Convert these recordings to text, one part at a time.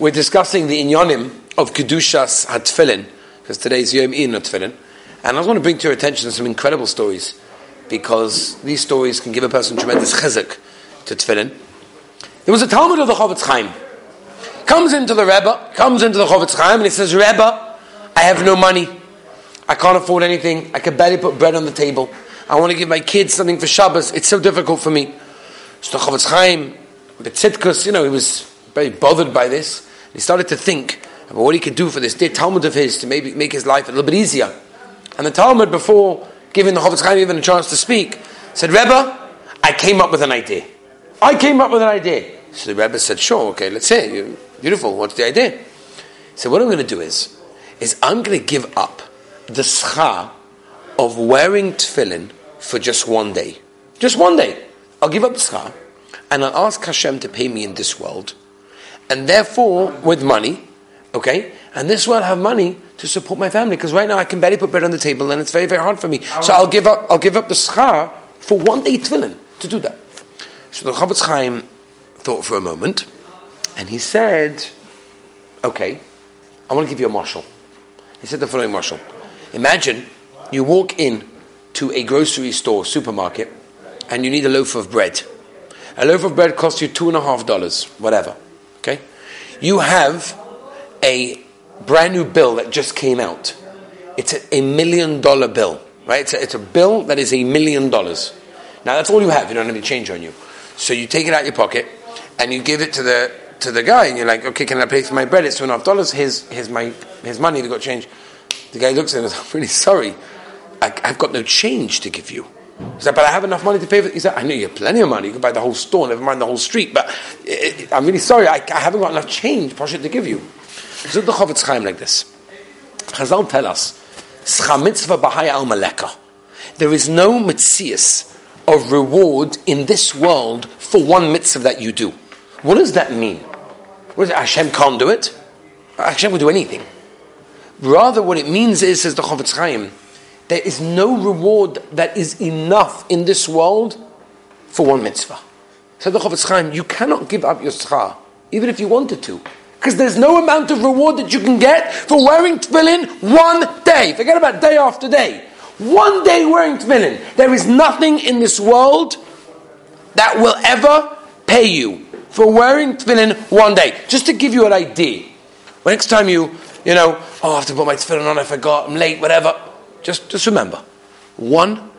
we're discussing the inyonim of Kedushas HaTfilin, because today's Yom In HaTfilin, and I want to bring to your attention some incredible stories, because these stories can give a person tremendous chizuk to Tfilin. There was a Talmid of the Chofetz Chaim. Comes into the Rebbe, comes into the Chofetz Chaim, and he says, Rebbe, I have no money. I can't afford anything. I can barely put bread on the table. I want to give my kids something for Shabbos. It's so difficult for me. So the Chofetz Chaim, Betzitkus, you know, he was very bothered by this. He started to think about what he could do for this dear Talmid of his to maybe make his life a little bit easier. And the Talmid, before giving the Chofetz Chaim even a chance to speak, said, Rebbe, I came up with an idea. I came up with an idea. So the Rebbe said, sure, okay, let's hear. You, beautiful, what's the idea? Said, what I'm going to do is, is I'm going to give up the schar of wearing tefillin for just one day. Just one day. I'll give up the schar, and I'll ask Hashem to pay me in this world. And therefore, with money, okay, and this way I'll have money to support my family, because right now I can barely put bread on the table, and it's very, very hard for me. So I'll give up, I'll give up the schar for one day tefillin to do that. So the Chofetz Chaim thought for a moment, and he said, "Okay, I want to give you a mashal." He said the following mashal: Imagine you walk in to a grocery store, supermarket, and you need a loaf of bread. A loaf of bread costs you two and a half dollars, whatever. Okay, you have a brand new bill that just came out. It's a, a million dollar bill, right? It's a, it's a bill that is a million dollars. Now that's all you have. You don't have any change on you. So you take it out of your pocket and you give it to the to the guy, and you're like, okay, can I pay for my bread? It's two and a half dollars. Here's here's my his money. They got change. The guy looks at him I'm really sorry. I, have got no change to give you. He said, but I have enough money to pay for it. He said, I know you have plenty of money. You can buy the whole store, never mind the whole street. But it, it, I'm really sorry. I, I, haven't got enough change, Pasha, to give you. So the Chofetz Chaim like this. Chazal tell us, al. There is no mitzias of reward in this world for one mitzvah that you do. What does that mean? What is it? Hashem can't do it? Hashem will do anything. Rather, what it means is, says the Chofetz Chaim, there is no reward that is enough in this world for one mitzvah. Said the Chofetz Chaim, you cannot give up your schar, even if you wanted to. Because there's no amount of reward that you can get for wearing tefillin one day. Forget about day after day. One day wearing tefillin. There is nothing in this world that will ever pay you for wearing tefillin one day. Just to give you an idea. Next time you, you know, oh, I have to put my tefillin on, I forgot, I'm late, whatever. Just, just remember, one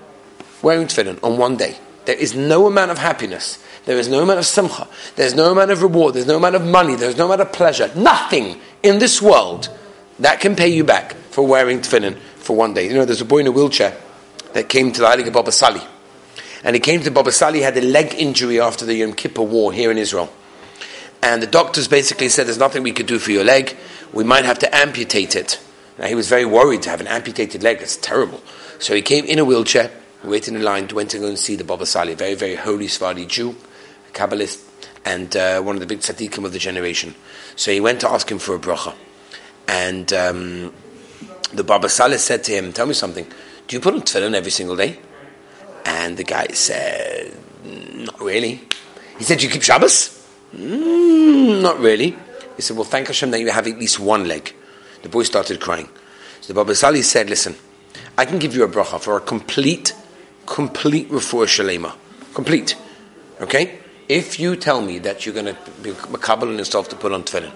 wearing tefillin on one day. There is no amount of happiness. There is no amount of simcha. There's no amount of reward. There's no amount of money. There's no amount of pleasure. Nothing in this world that can pay you back for wearing tefillin for one day. You know, there's a boy in a wheelchair that came to the Heilige Baba Sali. And he came to Baba Sali, had a leg injury after the Yom Kippur War here in Israel. And the doctors basically said, There's nothing we could do for your leg. We might have to amputate it. Now, he was very worried to have an amputated leg. It's terrible. So he came in a wheelchair, waited in line, went to go and see the Baba Sali, a very, very holy Sephardi Jew, Kabbalist, and uh, one of the big tzaddikim of the generation. So he went to ask him for a bracha. And um, the Baba Sali said to him, Tell me something. Do you put on tefillin every single day? And the guy said, Not really. He said, Do you keep Shabbos? Mm, not really. He said, Well, thank Hashem that you have at least one leg. The boy started crying. So the Baba Sali said, Listen, I can give you a bracha for a complete, complete refuah shalema. Complete. Okay? If you tell me that you're going to be makabel yourself to put on tefillin.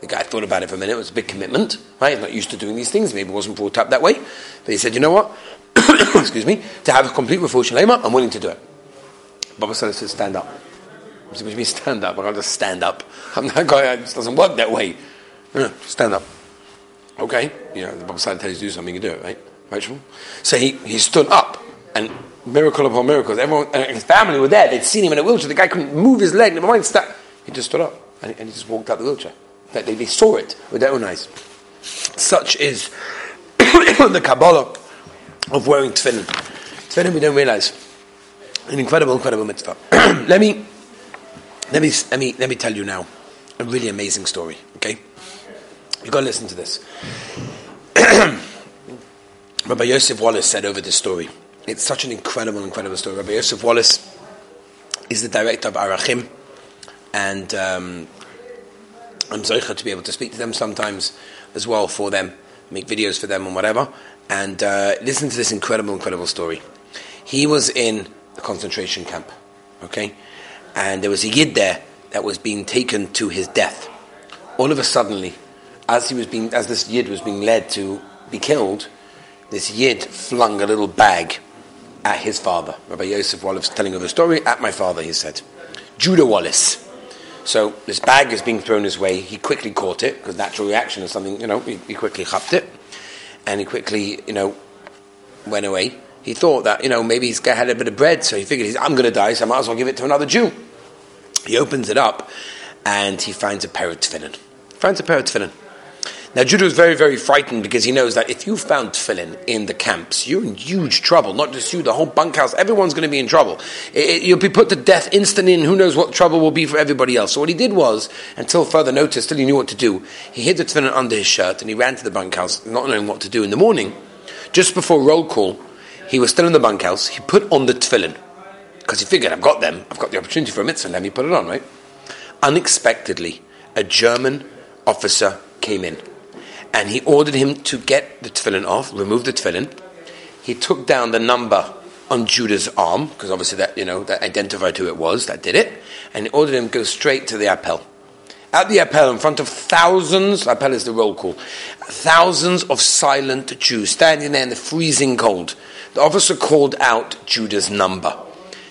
The guy thought about it for a minute. It was a big commitment, right? He's not used to doing these things. Maybe wasn't brought up that way. But he said, you know what? Excuse me. To have a complete refuah shalema, I'm willing to do it. Baba Sali said, stand up. What do you mean stand up? I can't just stand up. I'm not going, it just doesn't work that way. Stand up. Okay. You know, the Baba Sali tells you to do something, you do it, right? Right, So he, he stood up and miracle upon miracles. Everyone, and his family were there. They'd seen him in a wheelchair. The guy couldn't move his leg. Never mind, stop. He just stood up and, and he just walked out the wheelchair. That they, they saw it with their own eyes. Such is the Kabbalah of wearing tefillin. Tefillin we don't realize. An incredible, incredible mitzvah. let me, let me, let me, let me tell you now a really amazing story. Okay, you got to listen to this. Rabbi Yosef Wallace said over this story. It's such an incredible, incredible story. Rabbi Yosef Wallace is the director of Arachim, and um, I'm Zoicha to be able to speak to them sometimes as well for them, make videos for them and whatever. And uh, listen to this incredible, incredible story. He was in the concentration camp, okay? And there was a Yid there that was being taken to his death. All of a suddenly, as he was being, as this Yid was being led to be killed, this Yid flung a little bag at his father. Rabbi Yosef Wallace telling of the story, at my father, he said. Judah Wallace. So this bag is being thrown his way. He quickly caught it, because natural reaction is something, you know, he, he quickly hopped it. And he quickly, you know, went away. He thought that, you know, maybe he's had a bit of bread, so he figured, I'm going to die, so I might as well give it to another Jew. He opens it up, and he finds a pair of tefillin. Finds a pair of tefillin. Now, Judah is very, very frightened because he knows that if you found tefillin in the camps, you're in huge trouble. Not just you, the whole bunkhouse, everyone's going to be in trouble. It, it, you'll be put to death instantly, and who knows what trouble will be for everybody else. So, what he did was, until further notice, till he knew what to do, he hid the tefillin under his shirt and he ran to the bunkhouse, not knowing what to do. In the morning, just before roll call, he was still in the bunkhouse. He put on the tefillin because he figured, I've got them, I've got the opportunity for a mitzvah, let me put it on, right? Unexpectedly, a German officer came in and he ordered him to get the tefillin off, remove the tefillin. He took down the number on Judah's arm, because obviously that, you know, that identified who it was that did it, and he ordered him to go straight to the appel. At the appel, in front of thousands, appel is the roll call, thousands of silent Jews standing there in the freezing cold. The officer called out Judah's number.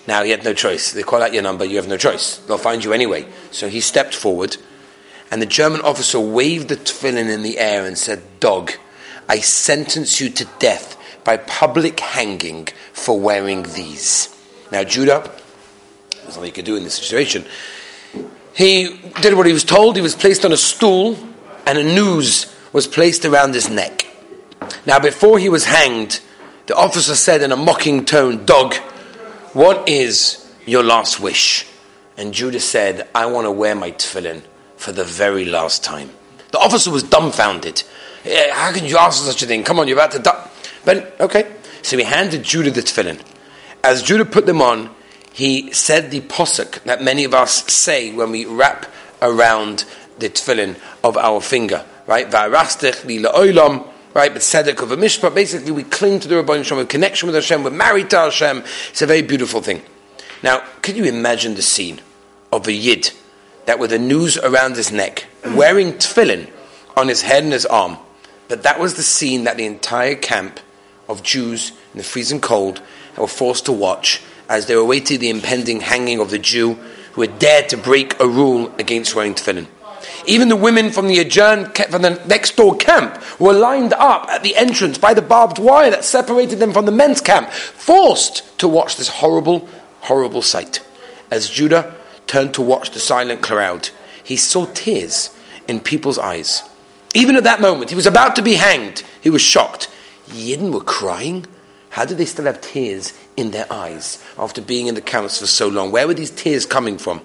Now he had no choice. They call out your number, you have no choice. They'll find you anyway. So he stepped forward and the German officer waved the tefillin in the air and said, Dog, I sentence you to death by public hanging for wearing these. Now, Judah, there's nothing he could do in this situation. He did what he was told. He was placed on a stool, and a noose was placed around his neck. Now, before he was hanged, the officer said in a mocking tone, Dog, what is your last wish? And Judah said, I want to wear my tefillin for the very last time. The officer was dumbfounded. How can you ask such a thing? Come on, you're about to die. But, okay. So he handed Judah the tefillin. As Judah put them on, he said the posuk that many of us say when we wrap around the tefillin of our finger, right? Right? But tzedek of a mishpah. Basically, we cling to the Rabban Shem, we connection with Hashem, we're married to Hashem. It's a very beautiful thing. Now, can you imagine the scene of a yid that with a noose around his neck, wearing tefillin on his head and his arm. But that was the scene that the entire camp of Jews in the freezing cold were forced to watch as they awaited the impending hanging of the Jew who had dared to break a rule against wearing tefillin. Even the women from the adjourned, from the next door camp were lined up at the entrance by the barbed wire that separated them from the men's camp, forced to watch this horrible, horrible sight. As Judah turned to watch the silent crowd, he saw tears in people's eyes. Even at that moment, he was about to be hanged. He was shocked. Yidden were crying. How did they still have tears in their eyes after being in the camps for so long? Where were these tears coming from?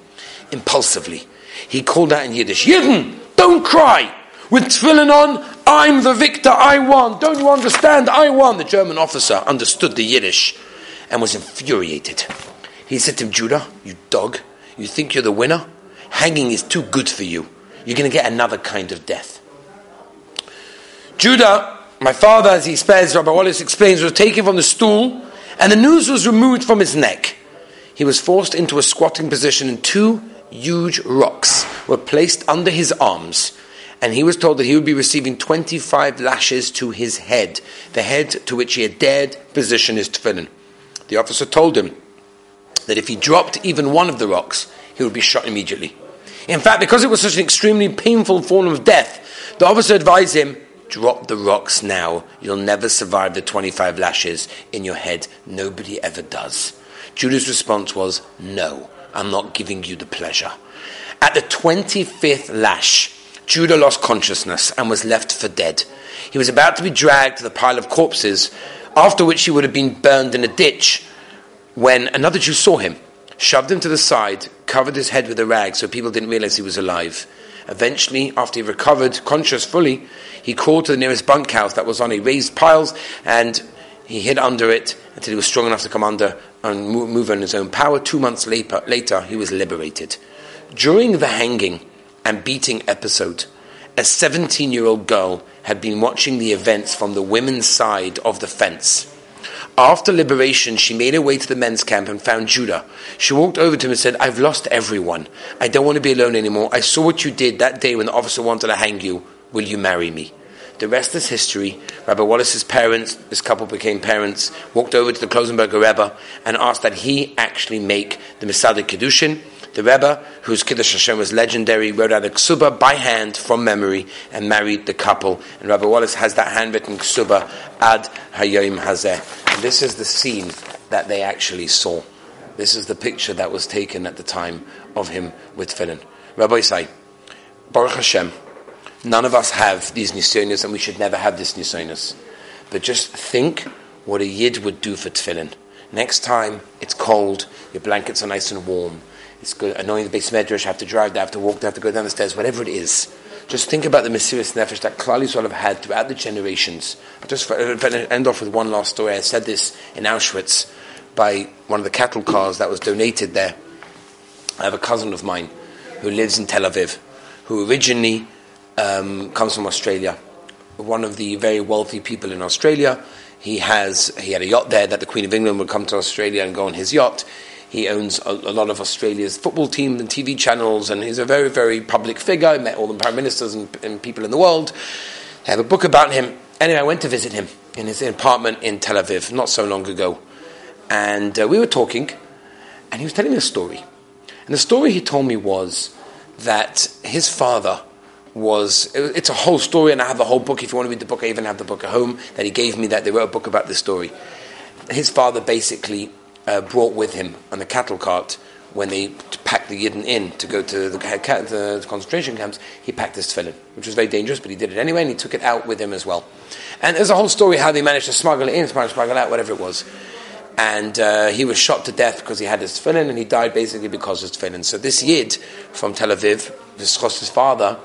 Impulsively, he called out in Yiddish, Yidden, don't cry! With tefillin on, I'm the victor, I won. Don't you understand? I won. The German officer understood the Yiddish and was infuriated. He said to him, Judah, you dog, you think you're the winner? Hanging is too good for you. You're going to get another kind of death. Judah, my father, as he says, Rabbi Wallace explains, was taken from the stool and the noose was removed from his neck. He was forced into a squatting position and two huge rocks were placed under his arms and he was told that he would be receiving 25 lashes to his head, the head to which he had dared position his tefillin. The officer told him that if he dropped even one of the rocks, he would be shot immediately. In fact, because it was such an extremely painful form of death, the officer advised him, drop the rocks now. You'll never survive the 25 lashes in your head. Nobody ever does. Judah's response was, no, I'm not giving you the pleasure. At the 25th lash, Judah lost consciousness and was left for dead. He was about to be dragged to the pile of corpses, after which he would have been burned in a ditch when another Jew saw him, shoved him to the side, covered his head with a rag so people didn't realize he was alive. Eventually, after he recovered conscious fully, he crawled to the nearest bunkhouse that was on a raised piles and he hid under it until he was strong enough to come under and move on his own power. Two months later, later he was liberated. During the hanging and beating episode. A 17 year old girl had been watching the events from the women's side of the fence. After liberation, she made her way to the men's camp and found Judah. She walked over to him and said, I've lost everyone. I don't want to be alone anymore. I saw what you did that day when the officer wanted to hang you. Will you marry me? The rest is history. Rabbi Wallace's parents, this couple became parents, walked over to the Klausenburger Rebbe and asked that he actually make the mesader kiddushin. The Rebbe, whose Kiddush Hashem was legendary, wrote out a ksuba by hand from memory and married the couple. And Rabbi Wallace has that handwritten ksuba ad hayom hazeh. This is the scene that they actually saw. This is the picture that was taken at the time of him with tefillin. Rabbi say, Baruch Hashem, none of us have these nisyonis, and we should never have this nisyonis. But just think what a yid would do for tefillin. Next time it's cold, your blankets are nice and warm. It's good, annoying the beis medrash, have to drive, they have to walk, they have to go down the stairs, whatever it is. Just think about the Mesiris Nefesh that Klal Yisrael have had throughout the generations. I'll just end off with one last story. I said this in Auschwitz by one of the cattle cars that was donated there. I have a cousin of mine who lives in Tel Aviv, who originally um, comes from Australia. One of the very wealthy people in Australia. He has he had a yacht there that the Queen of England would come to Australia and go on his yacht. He owns a, a, lot of Australia's football teams and TV channels, and he's a very, very public figure. I met all the prime ministers and, and people in the world. I have a book about him. Anyway, I went to visit him in his apartment in Tel Aviv not so long ago. And uh, we were talking, and he was telling me a story. And the story he told me was that his father was it's a whole story and i have the whole book if you want to read the book i even have the book at home that he gave me that they wrote a book about this story his father basically uh, brought with him on the cattle cart when they packed the Yidden in to go to the, the concentration camps, he packed his tefillin, which was very dangerous, but he did it anyway, and he took it out with him as well. And there's a whole story how they managed to smuggle it in, smuggle it out, whatever it was. And uh, he was shot to death because he had his tefillin, and he died basically because of his tefillin. So this Yid from Tel Aviv, this his father,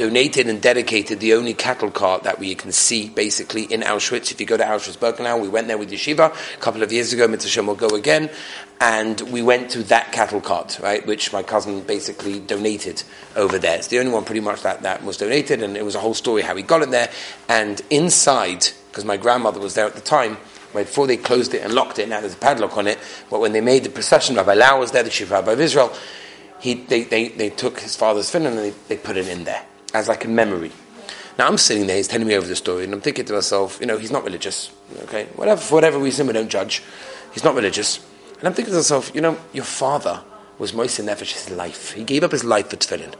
donated and dedicated the only cattle cart that we can see basically in Auschwitz. If you go to Auschwitz-Birkenau, we went there with Yeshiva a couple of years ago. Mitzvah will go again, and we went to that cattle cart, right, which my cousin basically donated over there. It's the only one pretty much that, that was donated, and it was a whole story how he got it there. And inside, because my grandmother was there at the time, before they closed it and locked it, now there's a padlock on it. But when they made the procession, Rabbi Lau was there, the chief rabbi of Israel. He, they, they, they took his father's fin and they, they put it in there as like a memory. Now I'm sitting there, he's telling me over the story, and I'm thinking to myself, you know, he's not religious, okay? Whatever, for whatever reason, we don't judge. He's not religious. And I'm thinking to myself, you know, your father was moser nefesh his life. He gave up his life for tefillin.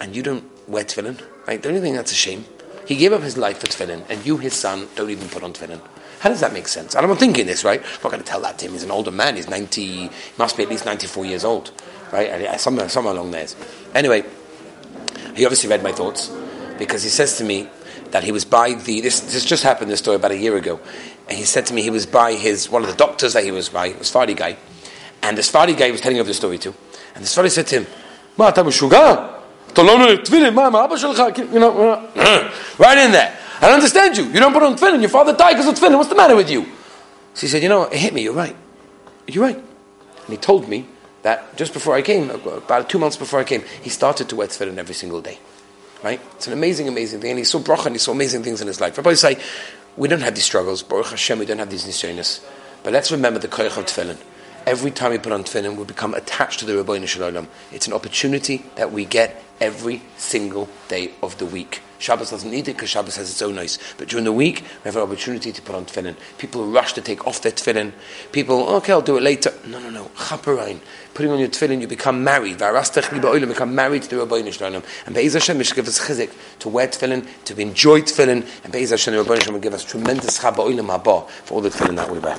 And you don't wear tefillin, right? Don't you think that's a shame? He gave up his life for tefillin, and you, his son, don't even put on tefillin. How does that make sense? And I'm thinking this, right? I'm not going to tell that to him. He's an older man. He's 90, he must be at least 94 years old, right? Somewhere, somewhere along there. Anyway, he obviously read my thoughts because he says to me that he was by the this, this just happened this story about a year ago and he said to me he was by his one of the doctors that he was by was Sephardi guy and the Sephardi guy was telling over the story too and the Sephardi said to him מה אתה משוגע? אתה לא נראה תפילין, מה, מה אבא שלך? You know, right in there. I don't understand you. You don't put on tefillin. Your father died because of tefillin. What's the matter with you? So he said, you know, it hit me. You're right. You're right. And he told me that just before I came, about two months before I came, he started to wear tefillin every single day. Right? It's an amazing, amazing thing. And he saw bracha and he saw amazing things in his life. Rabbi say, we don't have these struggles. Baruch Hashem, we don't have these nisyonis. But let's remember the koyach of tefillin. Every time we put on tefillin, we become attached to the Rabbi Shalom. It's an opportunity that we get every single day of the week. Shabbos doesn't need it because Shabbos has its own nice. But during the week, we have an opportunity to put on tefillin. People rush to take off their tefillin. People, okay, I'll do it later. No, no, no. Chaparain. Putting on your tefillin, you become married. Become married to the Rabbi Shalom. And Be'ez Hashem, give us chizik to wear tefillin, to enjoy tefillin. And Be'ez Hashem, the Rabbi Shalom will give us tremendous chaba haba for all the tefillin that we wear.